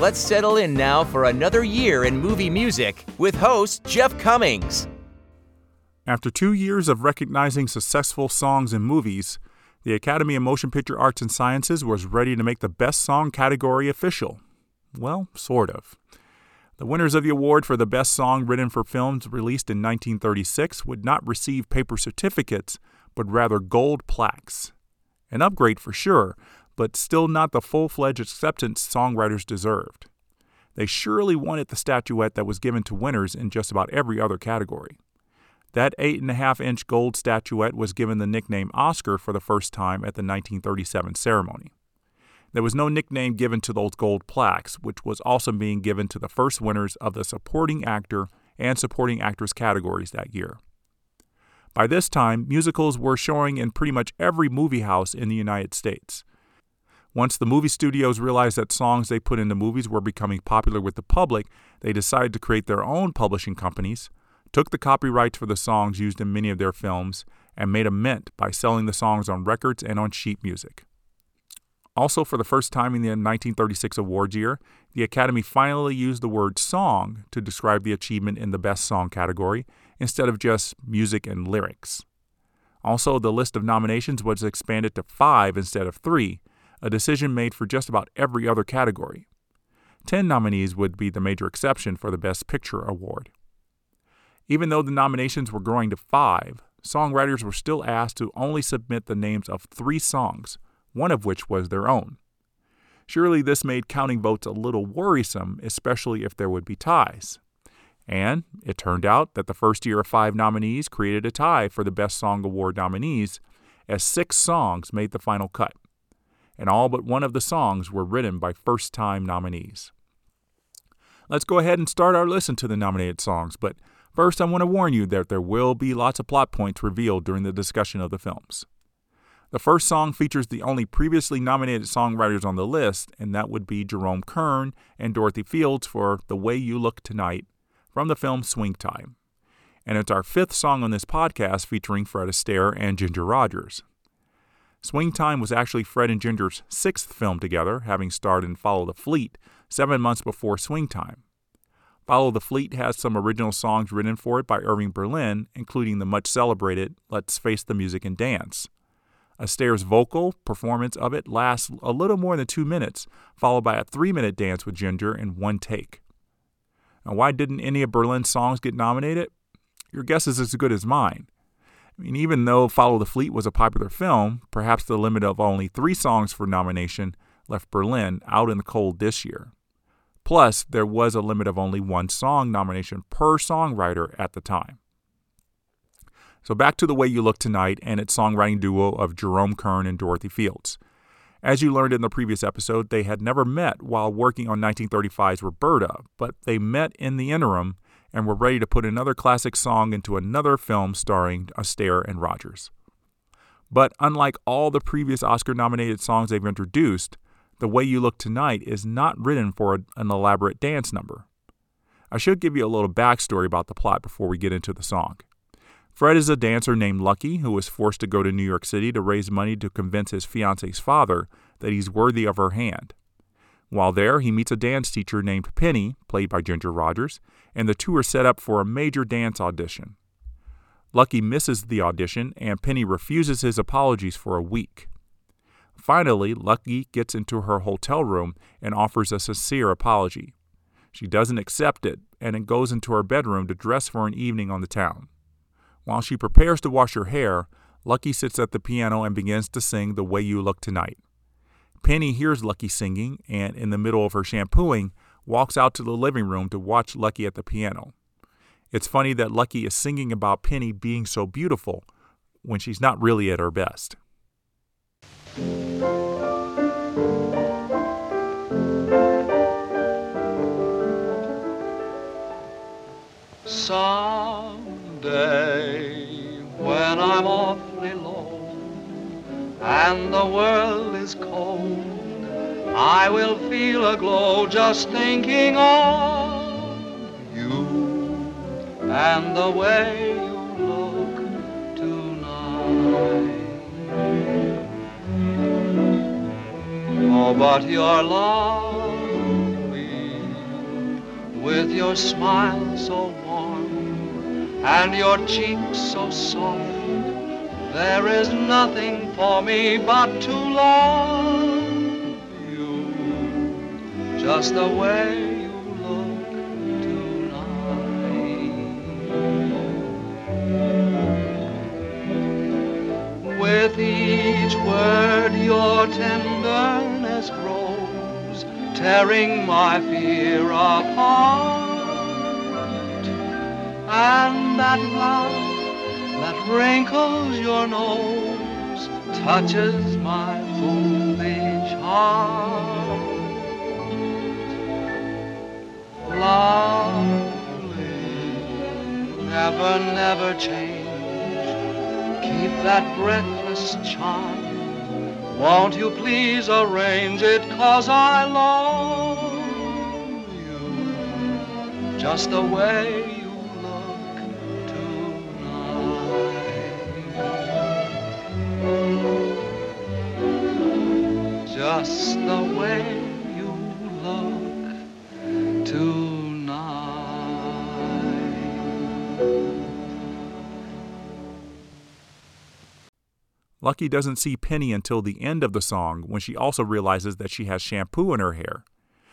Let's settle in now for another year in movie music with host Jeff Commings. After two years of recognizing successful songs in movies, the Academy of Motion Picture Arts and Sciences was ready to make the Best Song category official. Well, sort of. The winners of the award for the Best Song Written for Films released in 1936 would not receive paper certificates, but rather gold plaques. An upgrade for sure, but still not the full fledged acceptance songwriters deserved. They surely wanted the statuette that was given to winners in just about every other category. That 8.5 inch gold statuette was given the nickname Oscar for the first time at the 1937 ceremony. There was no nickname given to those gold plaques, which was also being given to the first winners of the supporting actor and supporting actress categories that year. By this time, musicals were showing in pretty much every movie house in the United States, once the movie studios realized that songs they put into movies were becoming popular with the public, they decided to create their own publishing companies, took the copyrights for the songs used in many of their films, and made a mint by selling the songs on records and on sheet music. Also, for the first time in the 1936 awards year, the Academy finally used the word song to describe the achievement in the Best Song category instead of just music and lyrics. Also, the list of nominations was expanded to five instead of three, a decision made for just about every other category. Ten nominees would be the major exception for the Best Picture award. Even though the nominations were growing to five, songwriters were still asked to only submit the names of three songs, one of which was their own. Surely this made counting votes a little worrisome, especially if there would be ties. And it turned out that the first year of five nominees created a tie for the Best Song Award nominees, as six songs made the final cut and all but one of the songs were written by first time nominees. Let's go ahead and start our listen to the nominated songs, but first I want to warn you that there will be lots of plot points revealed during the discussion of the films. The first song features the only previously nominated songwriters on the list, and that would be Jerome Kern and Dorothy Fields for The Way You Look Tonight from the film Swing Time. And it's our fifth song on this podcast featuring Fred Astaire and Ginger Rogers. Swing Time was actually Fred and Ginger's sixth film together, having starred in Follow the Fleet seven months before Swing Time. Follow the Fleet has some original songs written for it by Irving Berlin, including the much celebrated Let's Face the Music and Dance. Astaire's vocal performance of it lasts a little more than two minutes, followed by a three minute dance with Ginger in one take. Now, why didn't any of Berlin's songs get nominated? Your guess is as good as mine. I mean, even though Follow the Fleet was a popular film, perhaps the limit of only three songs for nomination left Berlin out in the cold this year. Plus, there was a limit of only one song nomination per songwriter at the time. So, back to The Way You Look Tonight and its songwriting duo of Jerome Kern and Dorothy Fields. As you learned in the previous episode, they had never met while working on 1935's Roberta, but they met in the interim and were ready to put another classic song into another film starring Astaire and Rogers. But unlike all the previous Oscar nominated songs they've introduced, The Way You Look Tonight is not written for an elaborate dance number. I should give you a little backstory about the plot before we get into the song. Fred is a dancer named Lucky who was forced to go to New York City to raise money to convince his fiance's father that he's worthy of her hand. While there, he meets a dance teacher named Penny, played by Ginger Rogers, and the two are set up for a major dance audition. Lucky misses the audition, and Penny refuses his apologies for a week. Finally, Lucky gets into her hotel room and offers a sincere apology. She doesn't accept it and goes into her bedroom to dress for an evening on the town. While she prepares to wash her hair, Lucky sits at the piano and begins to sing The Way You Look Tonight. Penny hears Lucky singing and, in the middle of her shampooing, walks out to the living room to watch Lucky at the piano. It's funny that Lucky is singing about Penny being so beautiful when she's not really at her best. Someday and the world is cold, I will feel a glow just thinking of you and the way you look tonight. Oh, but you're lovely with your smile so warm and your cheeks so soft. There is nothing for me but to love you just the way you look tonight. With each word your tenderness grows, tearing my fear apart. And that laugh that wrinkles your nose touches my foolish heart. Lovely, never, never change. Keep that breathless charm. Won't you please arrange it, cause I love you just the way Just the way you look tonight. Lucky doesn't see Penny until the end of the song when she also realizes that she has shampoo in her hair.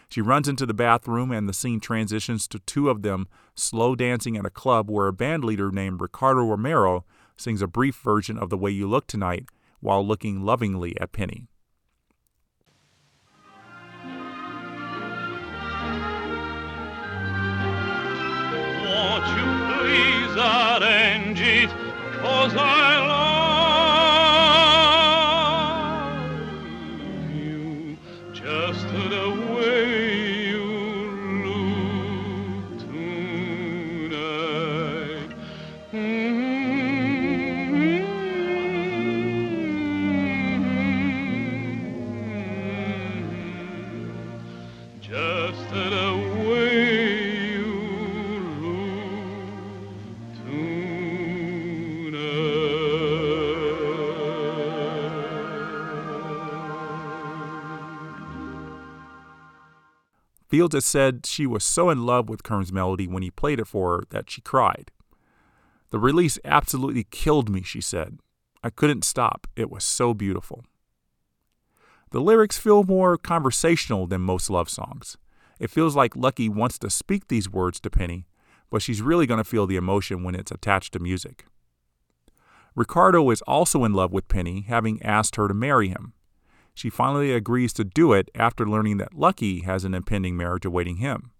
She runs into the bathroom and the scene transitions to two of them slow dancing at a club where a band leader named Ricardo Romero sings a brief version of The Way You Look Tonight while looking lovingly at Penny. Cause I love Fields said she was so in love with Kern's melody when he played it for her that she cried. The release absolutely killed me, she said. I couldn't stop. It was so beautiful. The lyrics feel more conversational than most love songs. It feels like Lucky wants to speak these words to Penny, but she's really going to feel the emotion when it's attached to music. Ricardo is also in love with Penny, having asked her to marry him. She finally agrees to do it after learning that Lucky has an impending marriage awaiting him.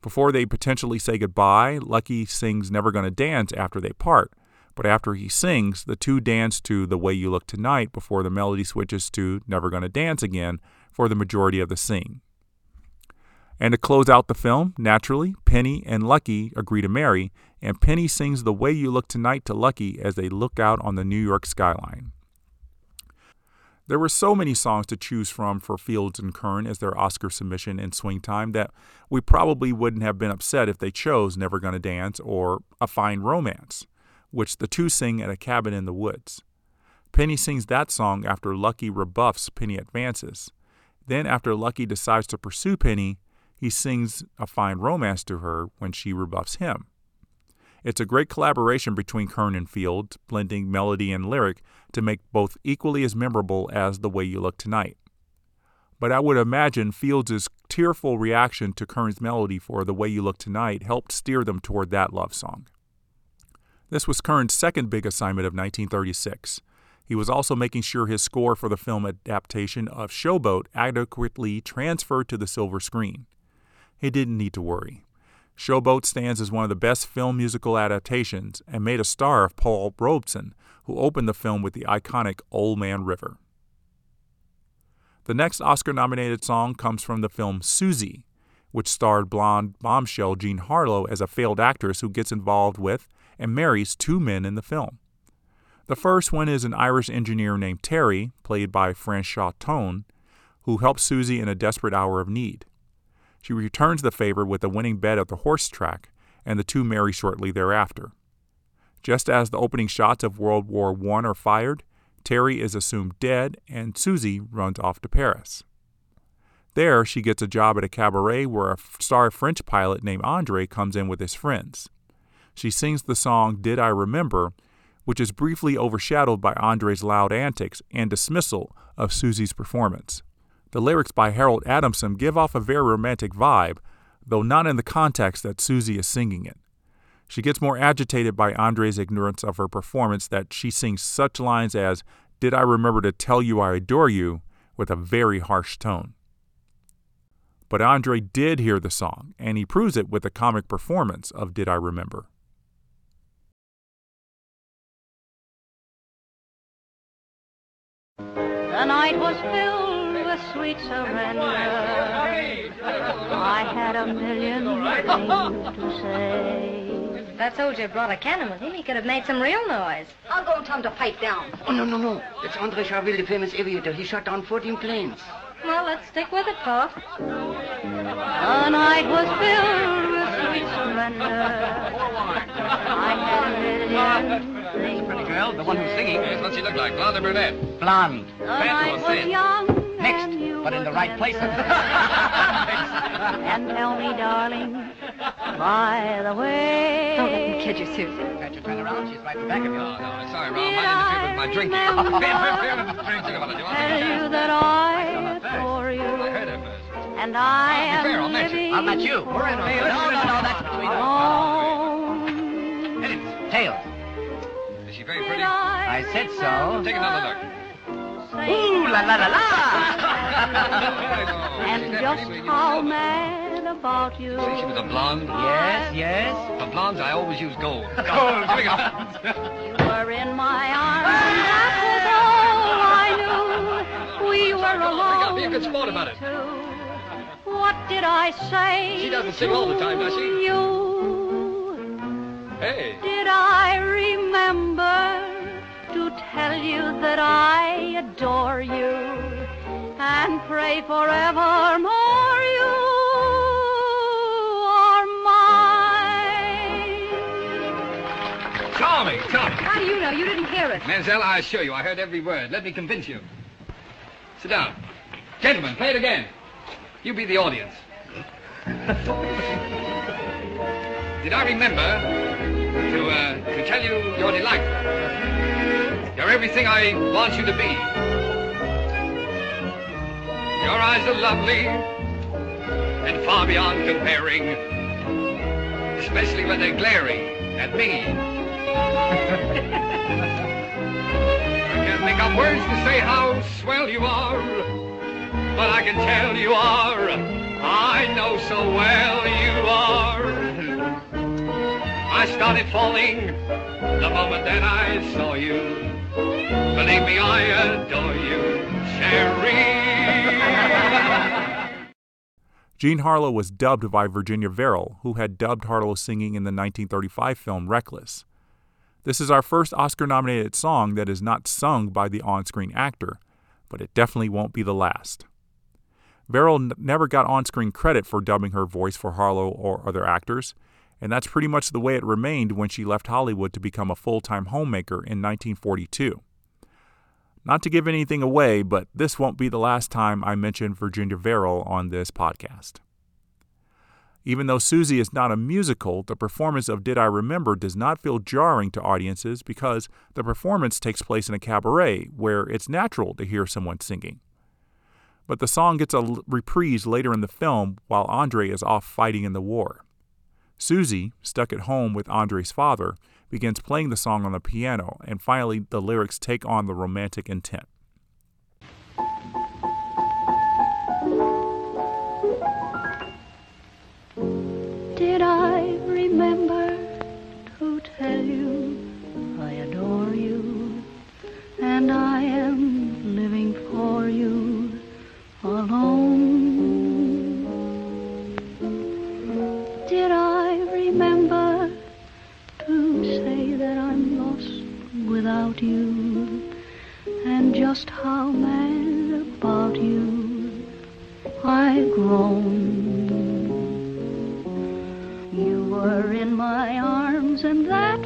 Before they potentially say goodbye, Lucky sings Never Gonna Dance after they part, but after he sings, the two dance to The Way You Look Tonight before the melody switches to Never Gonna Dance again for the majority of the scene. And to close out the film, naturally, Penny and Lucky agree to marry, and Penny sings The Way You Look Tonight to Lucky as they look out on the New York skyline. There were so many songs to choose from for Fields and Kern as their Oscar submission in Swing Time that we probably wouldn't have been upset if they chose Never Gonna Dance or A Fine Romance, which the two sing at a cabin in the woods. Penny sings that song after Lucky rebuffs Penny advances. Then, after Lucky decides to pursue Penny, he sings A Fine Romance to her when she rebuffs him. It's a great collaboration between Kern and Field, blending melody and lyric to make both equally as memorable as The Way You Look Tonight. But I would imagine Fields' tearful reaction to Kern's melody for The Way You Look Tonight helped steer them toward that love song. This was Kern's second big assignment of 1936. He was also making sure his score for the film adaptation of Showboat adequately transferred to the silver screen. He didn't need to worry. Showboat stands as one of the best film musical adaptations and made a star of Paul Robeson, who opened the film with the iconic Old Man River. The next Oscar nominated song comes from the film Suzy, which starred blonde bombshell Jean Harlow as a failed actress who gets involved with and marries two men in the film. The first one is an Irish engineer named Terry, played by Franchot Tone, who helps Suzy in a desperate hour of need. She returns the favor with a winning bet at the horse track, and the two marry shortly thereafter. Just as the opening shots of World War I are fired, Terry is assumed dead, and Suzy runs off to Paris. There, she gets a job at a cabaret where a star French pilot named Andre comes in with his friends. She sings the song Did I Remember, which is briefly overshadowed by Andre's loud antics and dismissal of Suzy's performance. The lyrics by Harold Adamson give off a very romantic vibe, though not in the context that Suzy is singing it. She gets more agitated by Andre's ignorance of her performance that she sings such lines as, Did I remember to tell you I adore you, with a very harsh tone. But Andre did hear the song, and he proves it with a comic performance of Did I Remember. The night was filled with sweet surrender. I had a million things to say. That soldier brought a cannon with him. He could have made some real noise. I'll go and tell him to pipe down. Oh, no, no, no. It's Andre Charville, the famous aviator. He shot down 14 planes. Well, let's stick with it, Puff. The night was filled with sweet surrender. I had a million things. Pretty girl, the one who's singing. Yes, what's she look like? Blonde or brunette? Blonde. The night was young. Next, but in the right dancing. places. And tell me, darling, by the way. Don't let him kid you, Suzy. Got you turn around. She's right in back of you. Oh, no, sorry, Ron. Might interfere with my drinking. Remember. Interfere with my drinking. What do you want Tell to you that I adore I you, heard her first. and I I'll be am fair, I'll match you. living I'll match you. We're in on. No, no, no. That's what we do. alone. Tails. Is she very Did pretty? I said so. Take another look. Ooh, la, la, la, la. And just how mad about you. See, she was a blonde. yes, yes. For blondes, I always use gold. Gold. Here we go. You were in my arms, and that was all I knew. We were alone. Be a good sport about it. Two. What did I say? She doesn't sing all the time, does she? You. Hey. Did I I adore you and pray forevermore you are mine? Charming, charming. How do you know? You didn't hear it. Mademoiselle, I assure you, I heard every word. Let me convince you. Sit down. Gentlemen, play it again. You be the audience. Did I remember to, uh, to tell you you're delightful? You're everything I want you to be. Your eyes are lovely and far beyond comparing, especially when they're glaring at me. I can't make up words to say how swell you are, but I can tell you are. I know so well you are. I started falling the moment that I saw you. Believe me, I adore you, Sherry. Jean Harlow was dubbed by Virginia Verrill, who had dubbed Harlow singing in the 1935 film Reckless. This is our first Oscar nominated song that is not sung by the on screen actor, but it definitely won't be the last. Verrill n- never got on screen credit for dubbing her voice for Harlow or other actors, and that's pretty much the way it remained when she left Hollywood to become a full time homemaker in 1942. Not to give anything away, but this won't be the last time I mention Virginia Verrill on this podcast. Even though Suzy is not a musical, the performance of Did I Remember does not feel jarring to audiences because the performance takes place in a cabaret where it's natural to hear someone singing. But the song gets a reprise later in the film while Andre is off fighting in the war. Suzy, stuck at home with Andre's father, begins playing the song on the piano, and finally the lyrics take on the romantic intent. About you and just how mad about you I've grown. You were in my arms and that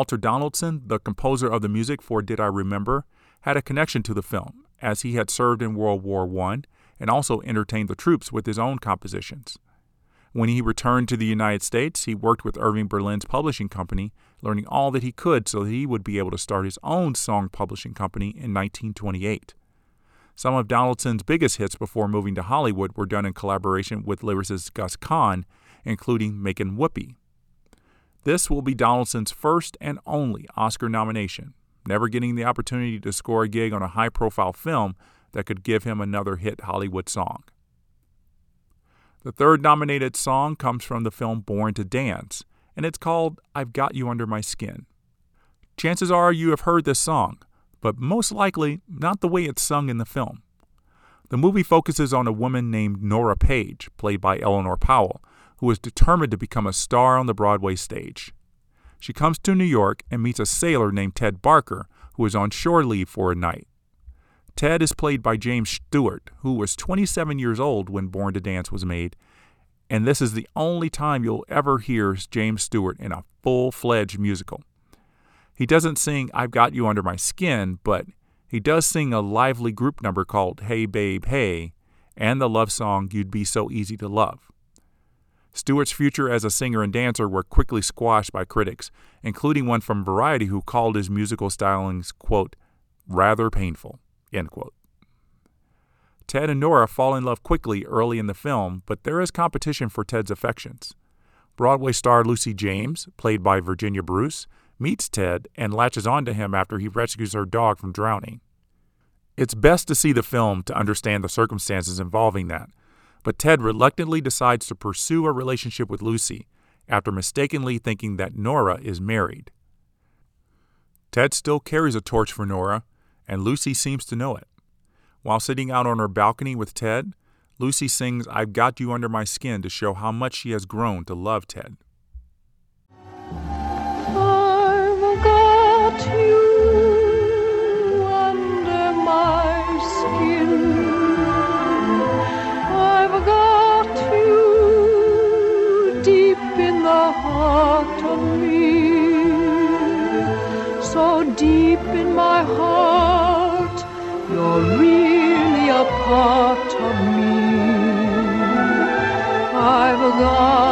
Walter Donaldson, the composer of the music for Did I Remember, had a connection to the film, as he had served in World War I and also entertained the troops with his own compositions. When he returned to the United States, he worked with Irving Berlin's publishing company, learning all that he could so that he would be able to start his own song publishing company in 1928. Some of Donaldson's biggest hits before moving to Hollywood were done in collaboration with lyricist Gus Kahn, including Makin' Whoopee. This will be Donaldson's first and only Oscar nomination, never getting the opportunity to score a gig on a high profile film that could give him another hit Hollywood song. The third nominated song comes from the film Born to Dance, and it's called I've Got You Under My Skin. Chances are you have heard this song, but most likely not the way it's sung in the film. The movie focuses on a woman named Nora Page, played by Eleanor Powell, who is determined to become a star on the Broadway stage. She comes to New York and meets a sailor named Ted Barker, who is on shore leave for a night. Ted is played by James Stewart, who was 27 years old when Born to Dance was made, and this is the only time you'll ever hear James Stewart in a full fledged musical. He doesn't sing I've Got You Under My Skin, but he does sing a lively group number called Hey Babe Hey and the love song You'd Be So Easy to Love. Stewart's future as a singer and dancer were quickly squashed by critics, including one from Variety who called his musical stylings, quote, rather painful, end quote. Ted and Nora fall in love quickly early in the film, but there is competition for Ted's affections. Broadway star Lucy James, played by Virginia Bruce, meets Ted and latches onto him after he rescues her dog from drowning. It's best to see the film to understand the circumstances involving that, but Ted reluctantly decides to pursue a relationship with Lucy after mistakenly thinking that Nora is married. Ted still carries a torch for Nora, and Lucy seems to know it. While sitting out on her balcony with Ted, Lucy sings I've Got You Under My Skin to show how much she has grown to love Ted. I've got you So deep in my heart, you're really a part of me. I've got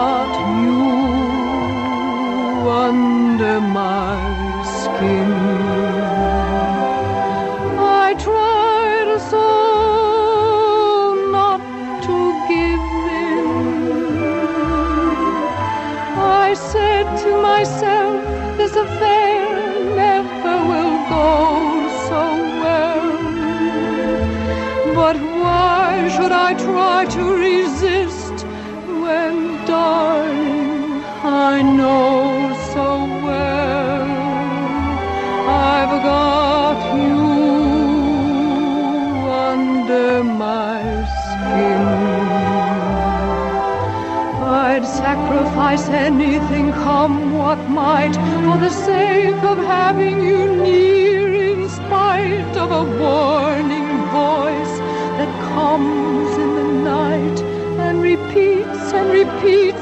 should I try to resist when, darling, I know so well I've got you under my skin? I'd sacrifice anything, come what might, for the sake of having you near, in spite of a warning and repeats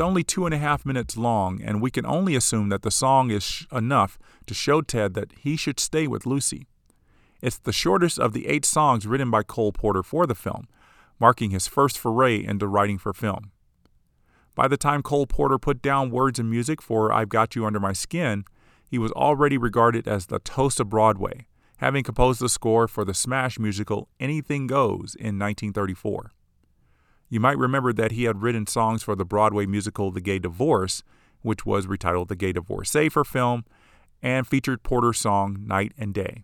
It's only two and a half minutes long, and we can only assume that the song is sh- enough to show Ted that he should stay with Lucy. It's the shortest of the eight songs written by Cole Porter for the film, marking his first foray into writing for film. By the time Cole Porter put down words and music for I've Got You Under My Skin, he was already regarded as the toast of Broadway, having composed the score for the smash musical Anything Goes in 1934. You might remember that he had written songs for the Broadway musical The Gay Divorce, which was retitled The Gay Divorcee for film, and featured Porter's song Night and Day.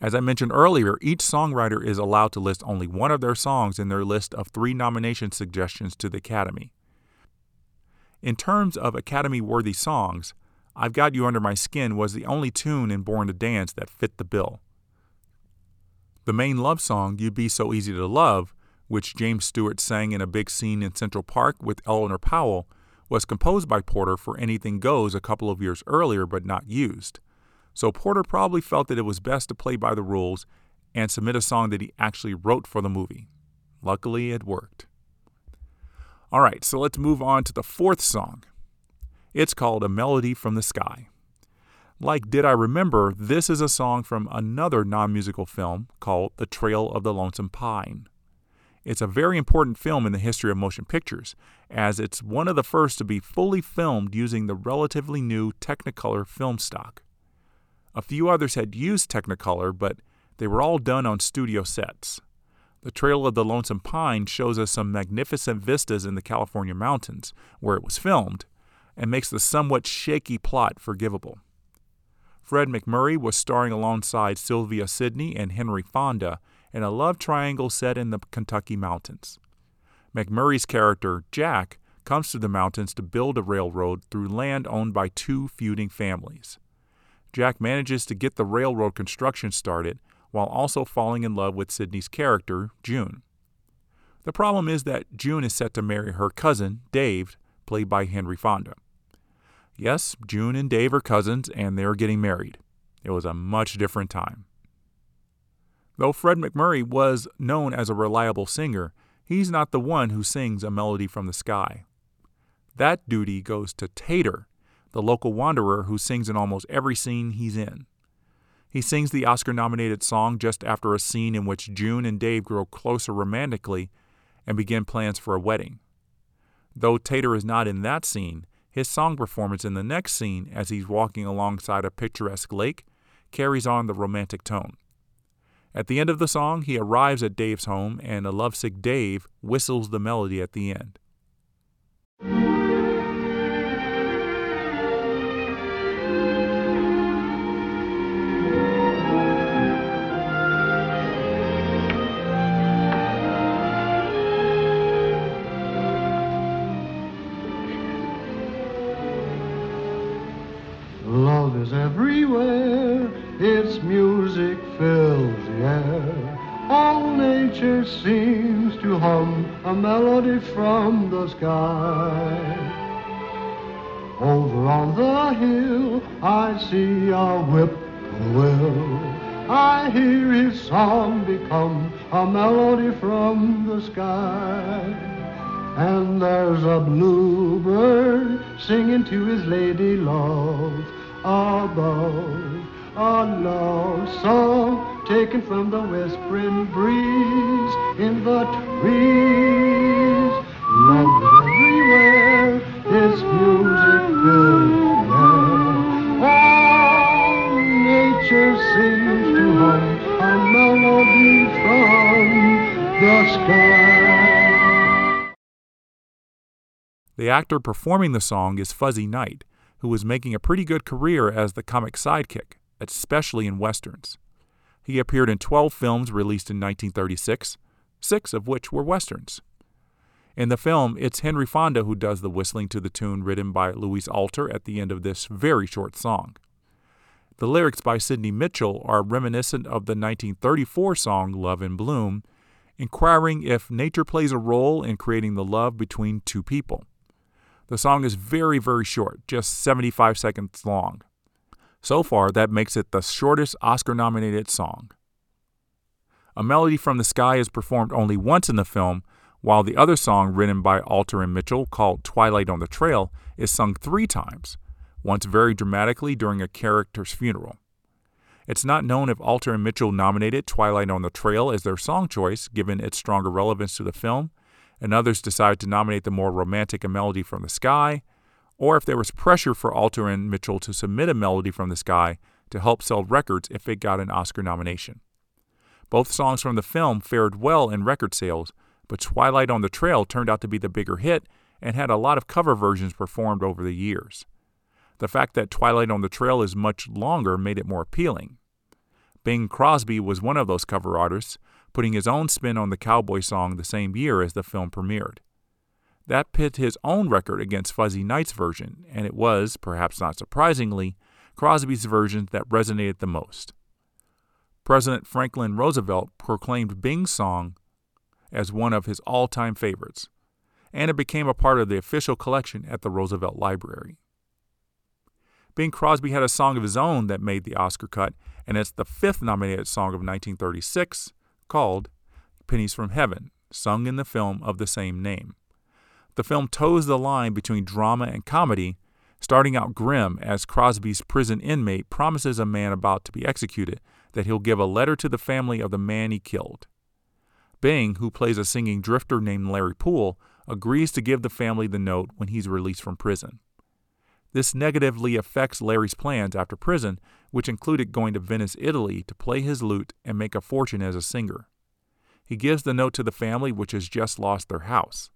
As I mentioned earlier, each songwriter is allowed to list only one of their songs in their list of three nomination suggestions to the Academy. In terms of Academy worthy songs, I've Got You Under My Skin was the only tune in Born to Dance that fit the bill. The main love song, You'd Be So Easy to Love, which James Stewart sang in a big scene in Central Park with Eleanor Powell, was composed by Porter for Anything Goes a couple of years earlier but not used. So Porter probably felt that it was best to play by the rules and submit a song that he actually wrote for the movie. Luckily, it worked. All right, so let's move on to the fourth song. It's called A Melody from the Sky. Like Did I Remember, this is a song from another non musical film called The Trail of the Lonesome Pine. It's a very important film in the history of motion pictures, as it's one of the first to be fully filmed using the relatively new Technicolor film stock. A few others had used Technicolor, but they were all done on studio sets. The Trail of the Lonesome Pine shows us some magnificent vistas in the California mountains, where it was filmed, and makes the somewhat shaky plot forgivable. Fred MacMurray was starring alongside Sylvia Sidney and Henry Fonda in a love triangle set in the Kentucky mountains. MacMurray's character, Jack, comes to the mountains to build a railroad through land owned by two feuding families. Jack manages to get the railroad construction started while also falling in love with Sidney's character, June. The problem is that June is set to marry her cousin, Dave, played by Henry Fonda. Yes, June and Dave are cousins and they are getting married. It was a much different time. Though Fred MacMurray was known as a reliable singer, he's not the one who sings a melody from the sky. That duty goes to Tater, the local wanderer who sings in almost every scene he's in. He sings the Oscar nominated song just after a scene in which June and Dave grow closer romantically and begin plans for a wedding. Though Tater is not in that scene, his song performance in the next scene, as he's walking alongside a picturesque lake, carries on the romantic tone. At the end of the song, he arrives at Dave's home, and a lovesick Dave whistles the melody at the end. The actor performing the song is Fuzzy Knight, who was making a pretty good career as the comic sidekick, especially in westerns. He appeared in 12 films released in 1936, six of which were westerns. In the film, it's Henry Fonda who does the whistling to the tune written by Louis Alter at the end of this very short song. The lyrics by Sidney Mitchell are reminiscent of the 1934 song Love in Bloom, inquiring if nature plays a role in creating the love between two people. The song is very, very short, just 75 seconds long. So far, that makes it the shortest Oscar nominated song. A Melody from the Sky is performed only once in the film, while the other song written by Alter and Mitchell, called Twilight on the Trail, is sung three times, once very dramatically during a character's funeral. It's not known if Alter and Mitchell nominated Twilight on the Trail as their song choice, given its stronger relevance to the film, and others decided to nominate the more romantic A Melody from the Sky, or if there was pressure for Alter and Mitchell to submit A Melody from the Sky to help sell records if it got an Oscar nomination. Both songs from the film fared well in record sales, but Twilight on the Trail turned out to be the bigger hit and had a lot of cover versions performed over the years. The fact that Twilight on the Trail is much longer made it more appealing. Bing Crosby was one of those cover artists, putting his own spin on the cowboy song the same year as the film premiered. That pit his own record against Fuzzy Knight's version, and it was, perhaps not surprisingly, Crosby's version that resonated the most. President Franklin Roosevelt proclaimed Bing's song as one of his all time favorites, and it became a part of the official collection at the Roosevelt Library. Bing Crosby had a song of his own that made the Oscar cut, and it's the fifth nominated song of 1936, called Pennies from Heaven, sung in the film of the same name. The film toes the line between drama and comedy, starting out grim as Crosby's prison inmate promises a man about to be executed that he'll give a letter to the family of the man he killed. Bing, who plays a singing drifter named Larry Poole, agrees to give the family the note when he's released from prison. This negatively affects Larry's plans after prison, which included going to Venice, Italy to play his lute and make a fortune as a singer. He gives the note to the family, which has just lost their house.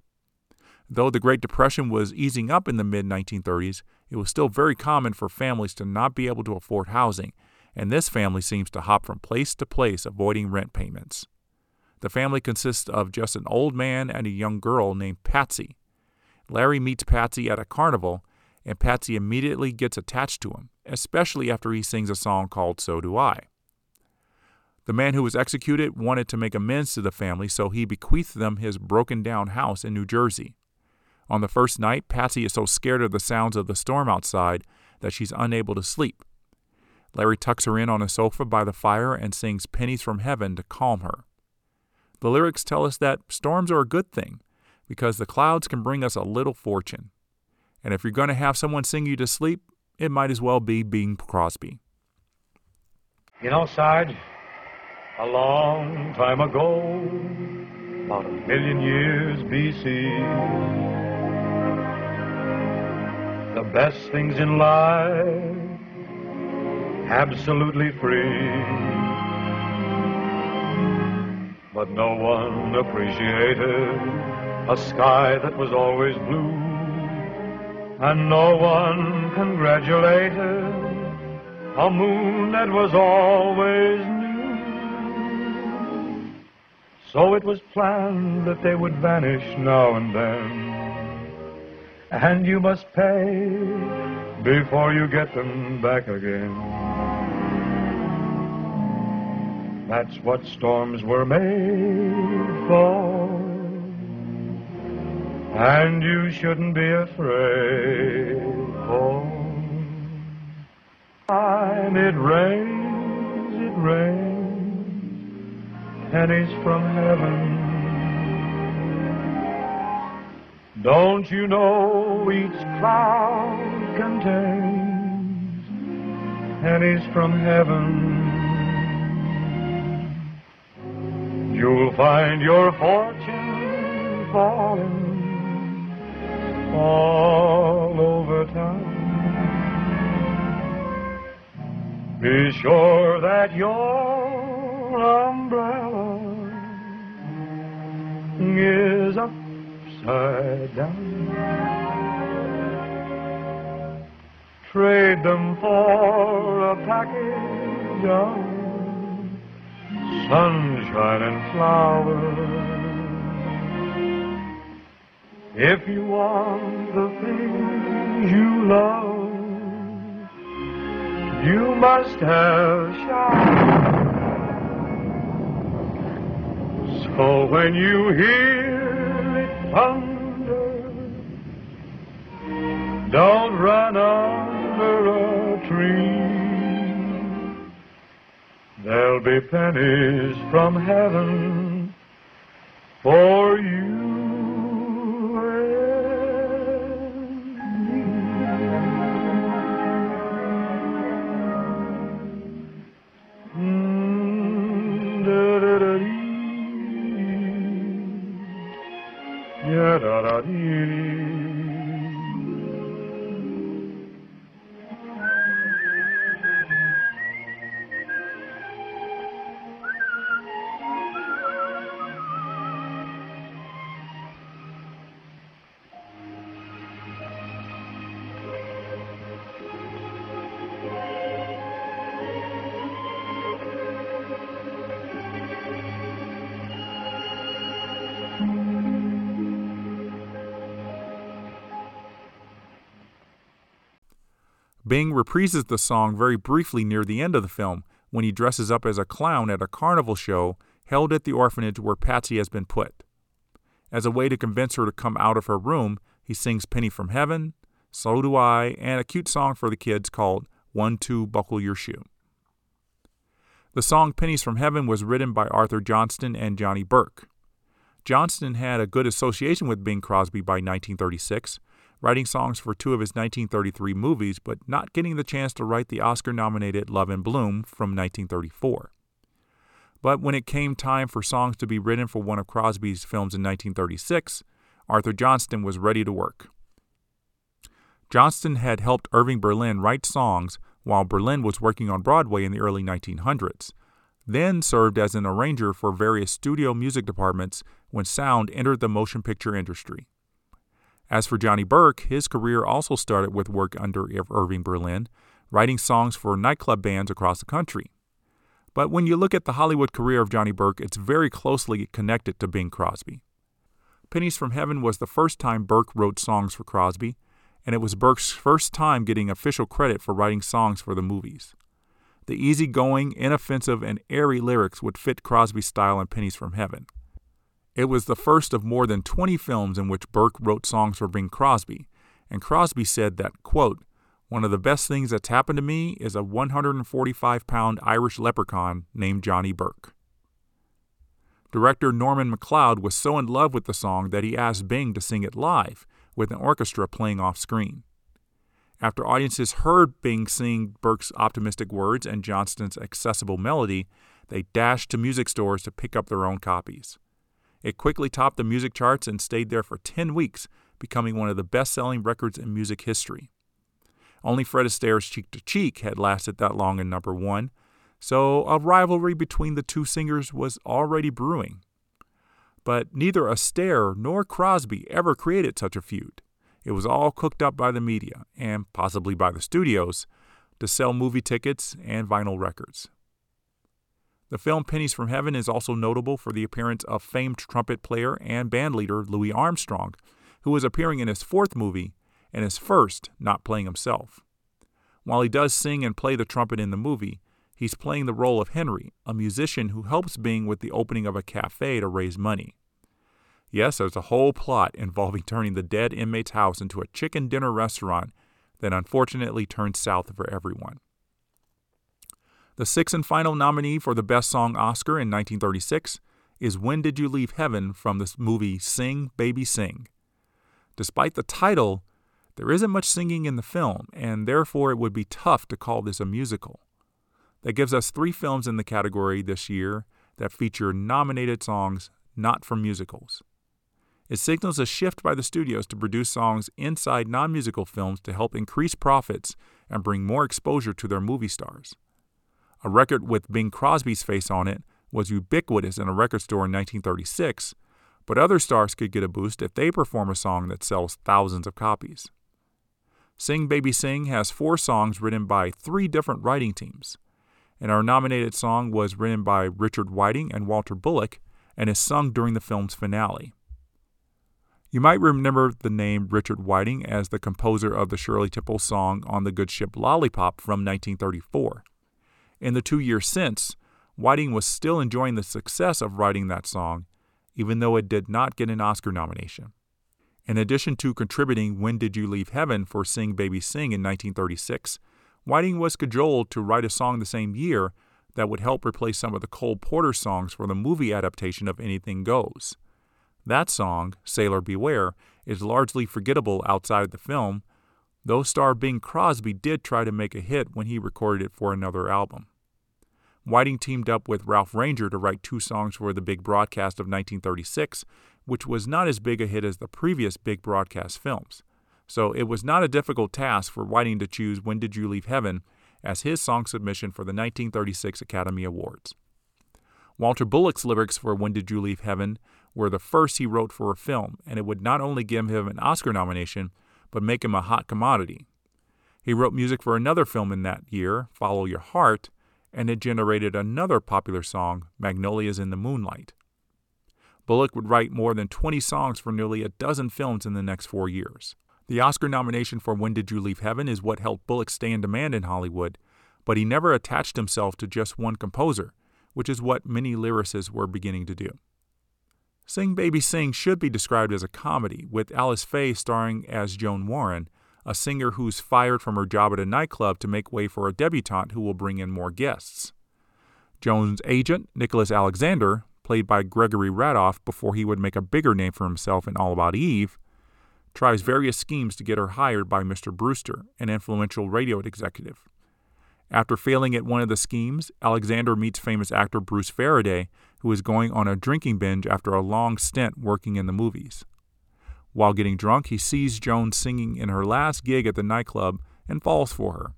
Though the Great Depression was easing up in the mid 1930s, it was still very common for families to not be able to afford housing, and this family seems to hop from place to place avoiding rent payments. The family consists of just an old man and a young girl named Patsy. Larry meets Patsy at a carnival, and Patsy immediately gets attached to him, especially after he sings a song called So Do I. The man who was executed wanted to make amends to the family, so he bequeathed them his broken down house in New Jersey. On the first night, Patsy is so scared of the sounds of the storm outside that she's unable to sleep. Larry tucks her in on a sofa by the fire and sings Pennies from Heaven to calm her. The lyrics tell us that storms are a good thing because the clouds can bring us a little fortune. And if you're going to have someone sing you to sleep, it might as well be Bing Crosby. You know, Sarge, a long time ago, about a million years BC, the best things in life, absolutely free. But no one appreciated a sky that was always blue, and no one congratulated a moon that was always new. So it was planned that they would vanish now and then, and you must pay before you get them back again. That's what storms were made for. And you shouldn't be afraid for. It rains, it rains, pennies from heaven. Don't you know each cloud contains pennies from heaven? You'll find your fortune falling all over town. Be sure that your umbrella is upside down. Trade them for a package of sunshine and flowers. If you want the things you love, you must have shine. So when you hear it thunder, don't run under a tree. There'll be pennies from heaven for you. Bing reprises the song very briefly near the end of the film when he dresses up as a clown at a carnival show held at the orphanage where Patsy has been put. As a way to convince her to come out of her room, he sings Penny from Heaven, So Do I, and a cute song for the kids called One Two Buckle Your Shoe. The song Pennies from Heaven was written by Arthur Johnston and Johnny Burke. Johnston had a good association with Bing Crosby by 1936, writing songs for two of his 1933 movies, but not getting the chance to write the Oscar nominated Love in Bloom from 1934. But when it came time for songs to be written for one of Crosby's films in 1936, Arthur Johnston was ready to work. Johnston had helped Irving Berlin write songs while Berlin was working on Broadway in the early 1900s, then served as an arranger for various studio music departments when sound entered the motion picture industry. As for Johnny Burke, his career also started with work under Irving Berlin, writing songs for nightclub bands across the country. But when you look at the Hollywood career of Johnny Burke, it's very closely connected to Bing Crosby. Pennies from Heaven was the first time Burke wrote songs for Crosby, and it was Burke's first time getting official credit for writing songs for the movies. The easygoing, inoffensive, and airy lyrics would fit Crosby's style in Pennies from Heaven. It was the first of more than 20 films in which Burke wrote songs for Bing Crosby, and Crosby said that, quote, one of the best things that's happened to me is a 145 pound Irish leprechaun named Johnny Burke. Director Norman McLeod was so in love with the song that he asked Bing to sing it live, with an orchestra playing off screen. After audiences heard Bing sing Burke's optimistic words and Johnston's accessible melody, they dashed to music stores to pick up their own copies. It quickly topped the music charts and stayed there for 10 weeks, becoming one of the best selling records in music history. Only Fred Astaire's Cheek to Cheek had lasted that long in number one, so a rivalry between the two singers was already brewing. But neither Astaire nor Crosby ever created such a feud. It was all cooked up by the media, and possibly by the studios, to sell movie tickets and vinyl records. The film Pennies from Heaven is also notable for the appearance of famed trumpet player and bandleader Louis Armstrong, who is appearing in his fourth movie and his first not playing himself. While he does sing and play the trumpet in the movie, he's playing the role of Henry, a musician who helps Bing with the opening of a cafe to raise money. Yes, there's a whole plot involving turning the dead inmate's house into a chicken dinner restaurant that unfortunately turns south for everyone. The sixth and final nominee for the Best Song Oscar in 1936 is When Did You Leave Heaven from the movie Sing, Baby Sing. Despite the title, there isn't much singing in the film, and therefore it would be tough to call this a musical. That gives us three films in the category this year that feature nominated songs not from musicals. It signals a shift by the studios to produce songs inside non musical films to help increase profits and bring more exposure to their movie stars. A record with Bing Crosby's face on it was ubiquitous in a record store in 1936, but other stars could get a boost if they perform a song that sells thousands of copies. Sing Baby Sing has four songs written by three different writing teams, and our nominated song was written by Richard Whiting and Walter Bullock and is sung during the film's finale. You might remember the name Richard Whiting as the composer of the Shirley Temple song on the good ship Lollipop from 1934. In the two years since, Whiting was still enjoying the success of writing that song, even though it did not get an Oscar nomination. In addition to contributing When Did You Leave Heaven for Sing Baby Sing in 1936, Whiting was cajoled to write a song the same year that would help replace some of the Cole Porter songs for the movie adaptation of Anything Goes. That song, Sailor Beware, is largely forgettable outside of the film, though star Bing Crosby did try to make a hit when he recorded it for another album. Whiting teamed up with Ralph Rainger to write two songs for the big broadcast of 1936, which was not as big a hit as the previous big broadcast films. So it was not a difficult task for Whiting to choose When Did You Leave Heaven as his song submission for the 1936 Academy Awards. Walter Bullock's lyrics for When Did You Leave Heaven were the first he wrote for a film, and it would not only give him an Oscar nomination, but make him a hot commodity. He wrote music for another film in that year, Follow Your Heart, and it generated another popular song, Magnolias in the Moonlight. Bullock would write more than 20 songs for nearly a dozen films in the next four years. The Oscar nomination for When Did You Leave Heaven is what helped Bullock stay in demand in Hollywood, but he never attached himself to just one composer, which is what many lyricists were beginning to do. Sing Baby Sing should be described as a comedy, with Alice Faye starring as Joan Warren, a singer who's fired from her job at a nightclub to make way for a debutante who will bring in more guests. Joan's agent, Nicholas Alexander, played by Gregory Ratoff before he would make a bigger name for himself in All About Eve, tries various schemes to get her hired by Mr. Brewster, an influential radio executive. After failing at one of the schemes, Alexander meets famous actor Bruce Faraday, who is going on a drinking binge after a long stint working in the movies. While getting drunk, he sees Joan singing in her last gig at the nightclub and falls for her.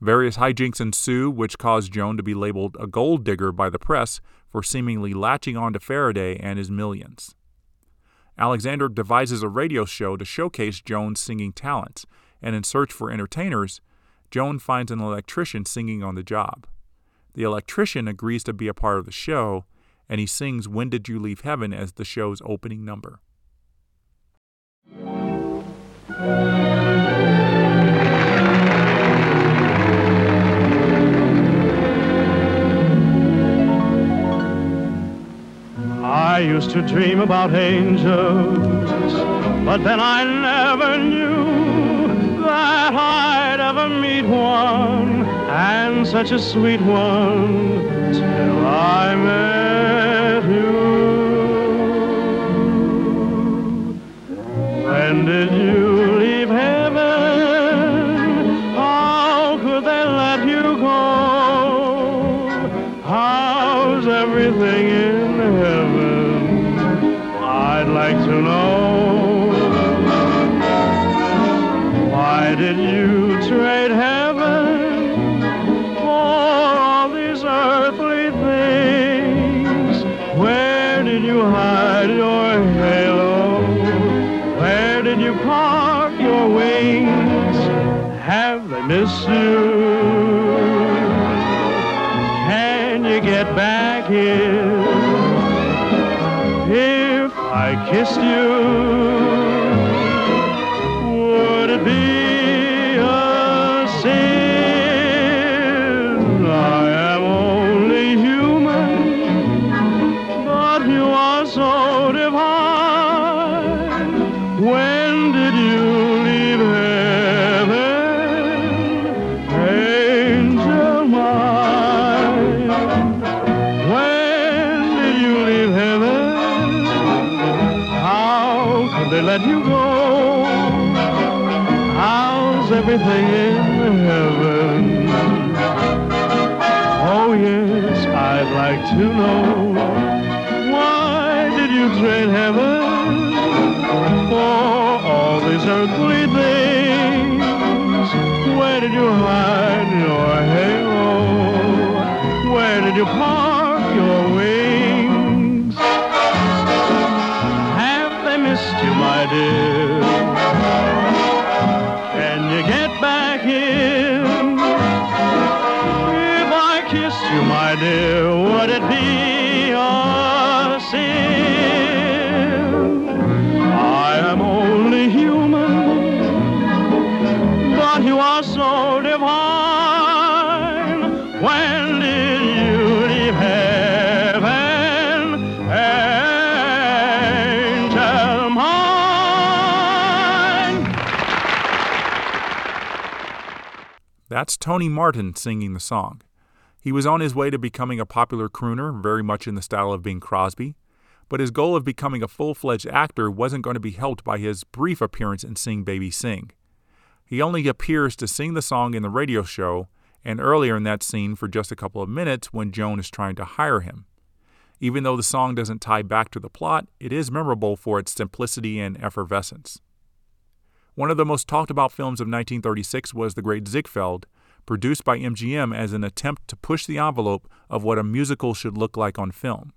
Various hijinks ensue, which cause Joan to be labeled a gold digger by the press for seemingly latching on to Faraday and his millions. Alexander devises a radio show to showcase Joan's singing talents, and in search for entertainers, Joan finds an electrician singing on the job. The electrician agrees to be a part of the show, and he sings When Did You Leave Heaven as the show's opening number. I used to dream about angels, but then I never knew that I'd ever meet one, and such a sweet one, till I met you. When did you you? Can you get back here? If I kissed you, That's Tony Martin singing the song. He was on his way to becoming a popular crooner, very much in the style of Bing Crosby, but his goal of becoming a full fledged actor wasn't going to be helped by his brief appearance in Sing Baby Sing. He only appears to sing the song in the radio show and earlier in that scene for just a couple of minutes when Joan is trying to hire him. Even though the song doesn't tie back to the plot, it is memorable for its simplicity and effervescence. One of the most talked about films of 1936 was The Great Ziegfeld, produced by MGM as an attempt to push the envelope of what a musical should look like on film.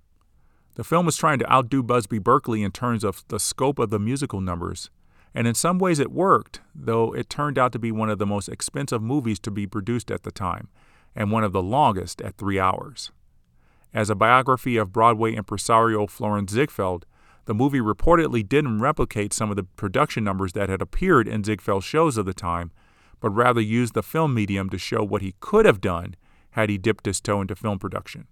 The film was trying to outdo Busby Berkeley in terms of the scope of the musical numbers, and in some ways it worked, though it turned out to be one of the most expensive movies to be produced at the time, and one of the longest at three hours. As a biography of Broadway impresario Florenz Ziegfeld, the movie reportedly didn't replicate some of the production numbers that had appeared in Ziegfeld's shows of the time, but rather used the film medium to show what he could have done had he dipped his toe into film production.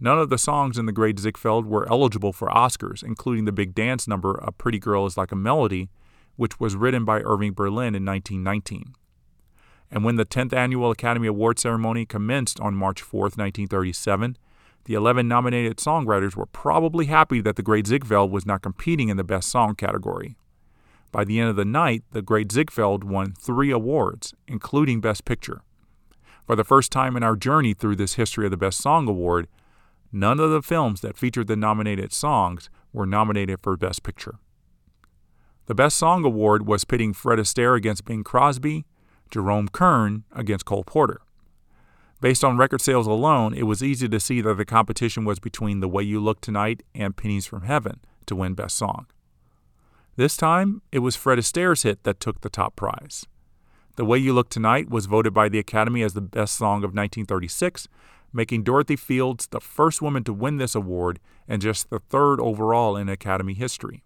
None of the songs in The Great Ziegfeld were eligible for Oscars, including the big dance number A Pretty Girl is Like a Melody, which was written by Irving Berlin in 1919. And when the 10th Annual Academy Award ceremony commenced on March 4, 1937, the 11 nominated songwriters were probably happy that The Great Ziegfeld was not competing in the Best Song category. By the end of the night, The Great Ziegfeld won three awards, including Best Picture. For the first time in our journey through this history of the Best Song Award, none of the films that featured the nominated songs were nominated for Best Picture. The Best Song Award was pitting Fred Astaire against Bing Crosby, Jerome Kern against Cole Porter. Based on record sales alone, it was easy to see that the competition was between The Way You Look Tonight and Pennies from Heaven to win Best Song. This time, it was Fred Astaire's hit that took the top prize. The Way You Look Tonight was voted by the Academy as the best song of 1936, making Dorothy Fields the first woman to win this award and just the third overall in Academy history.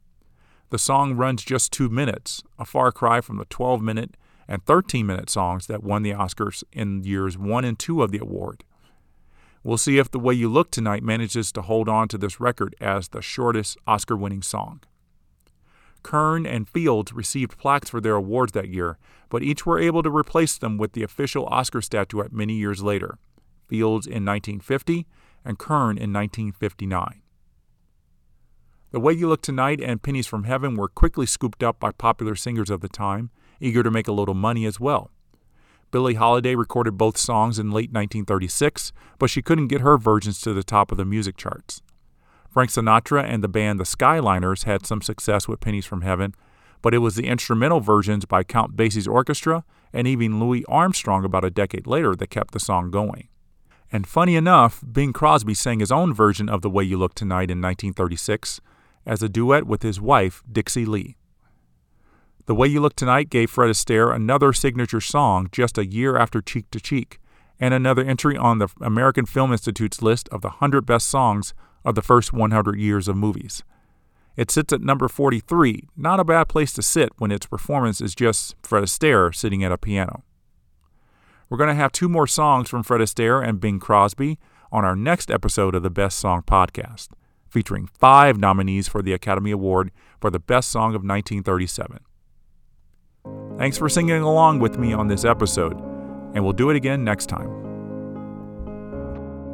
The song runs just two minutes, a far cry from the 12 minute and 13 minute songs that won the Oscars in years one and two of the award. We'll see if The Way You Look Tonight manages to hold on to this record as the shortest Oscar winning song. Kern and Fields received plaques for their awards that year, but each were able to replace them with the official Oscar statuette many years later Fields in 1950 and Kern in 1959. The Way You Look Tonight and Pennies from Heaven were quickly scooped up by popular singers of the time, eager to make a little money as well. Billie Holiday recorded both songs in late 1936, but she couldn't get her versions to the top of the music charts. Frank Sinatra and the band the Skyliners had some success with Pennies from Heaven, but it was the instrumental versions by Count Basie's orchestra and even Louis Armstrong about a decade later that kept the song going. And funny enough, Bing Crosby sang his own version of The Way You Look Tonight in 1936 as a duet with his wife, Dixie Lee. The Way You Look Tonight gave Fred Astaire another signature song just a year after Cheek to Cheek, and another entry on the American Film Institute's list of the 100 best songs of the first 100 years of movies. It sits at number 43, not a bad place to sit when its performance is just Fred Astaire sitting at a piano. We're going to have two more songs from Fred Astaire and Bing Crosby on our next episode of the Best Song Podcast, featuring five nominees for the Academy Award for the Best Song of 1937. Thanks for singing along with me on this episode, and we'll do it again next time.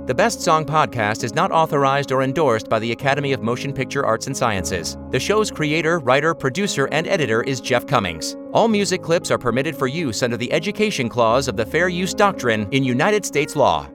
The Best Song podcast is not authorized or endorsed by the Academy of Motion Picture Arts and Sciences. The show's creator, writer, producer, and editor is Jeff Commings. All music clips are permitted for use under the Education Clause of the Fair Use Doctrine in United States law.